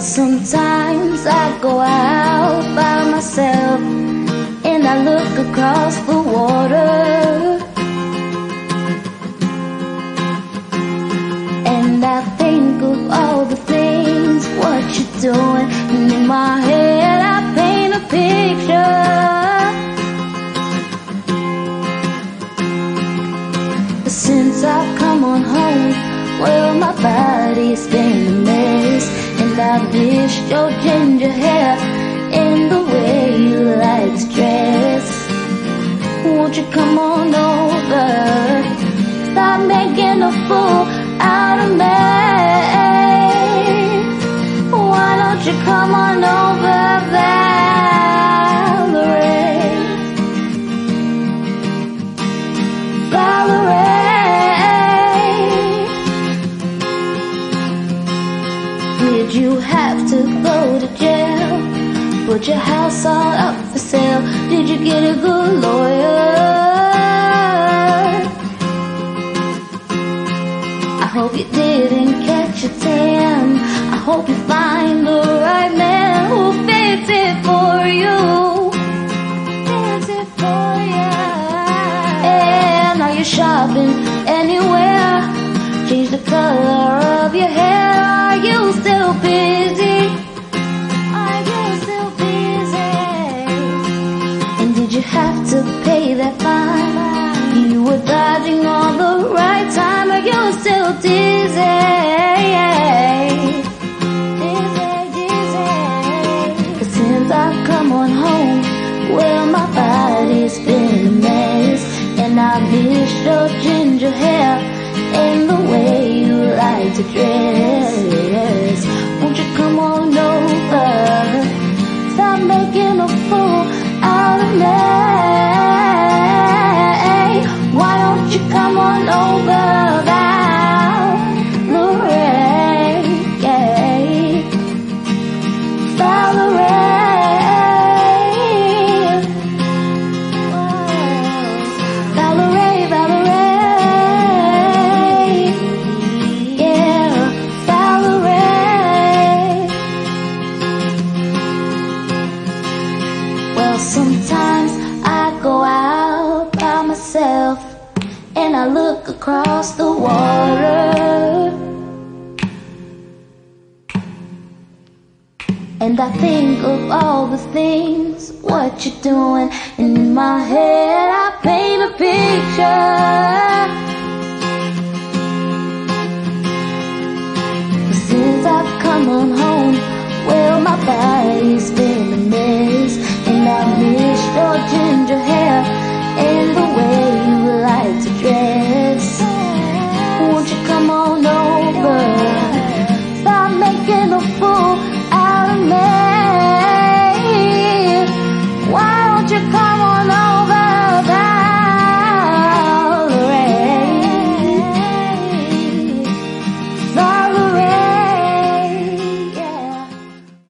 Sometimes I go out by myself and I look across the water. And I think of all the things what you're doing, and in my head I paint a picture. Since I've come on home, well, my body's been a mess. I miss your ginger hair and the way you like to dress. Won't you come on over? Stop making a fool out of me. Why don't you come on over? You have to go to jail? Put your house all up for sale. Did you get a good lawyer? I hope you didn't catch a tan. I hope you find the right man who fits it for you. Fits it for you. And are you shopping anywhere? Change the color of your hair. Still busy? Are you still busy? And did you have to pay that fine? You were dodging all the right time. Are you still dizzy? Dizzy, dizzy. Since I've come on home, well, my body's been a mess. And I miss your ginger hair and the way you like to dress. Won't you come on over? Stop making a fool out of me. Why don't you come on over, I look across the water. And I think of all the things what you're doing, and in my head I paint a picture.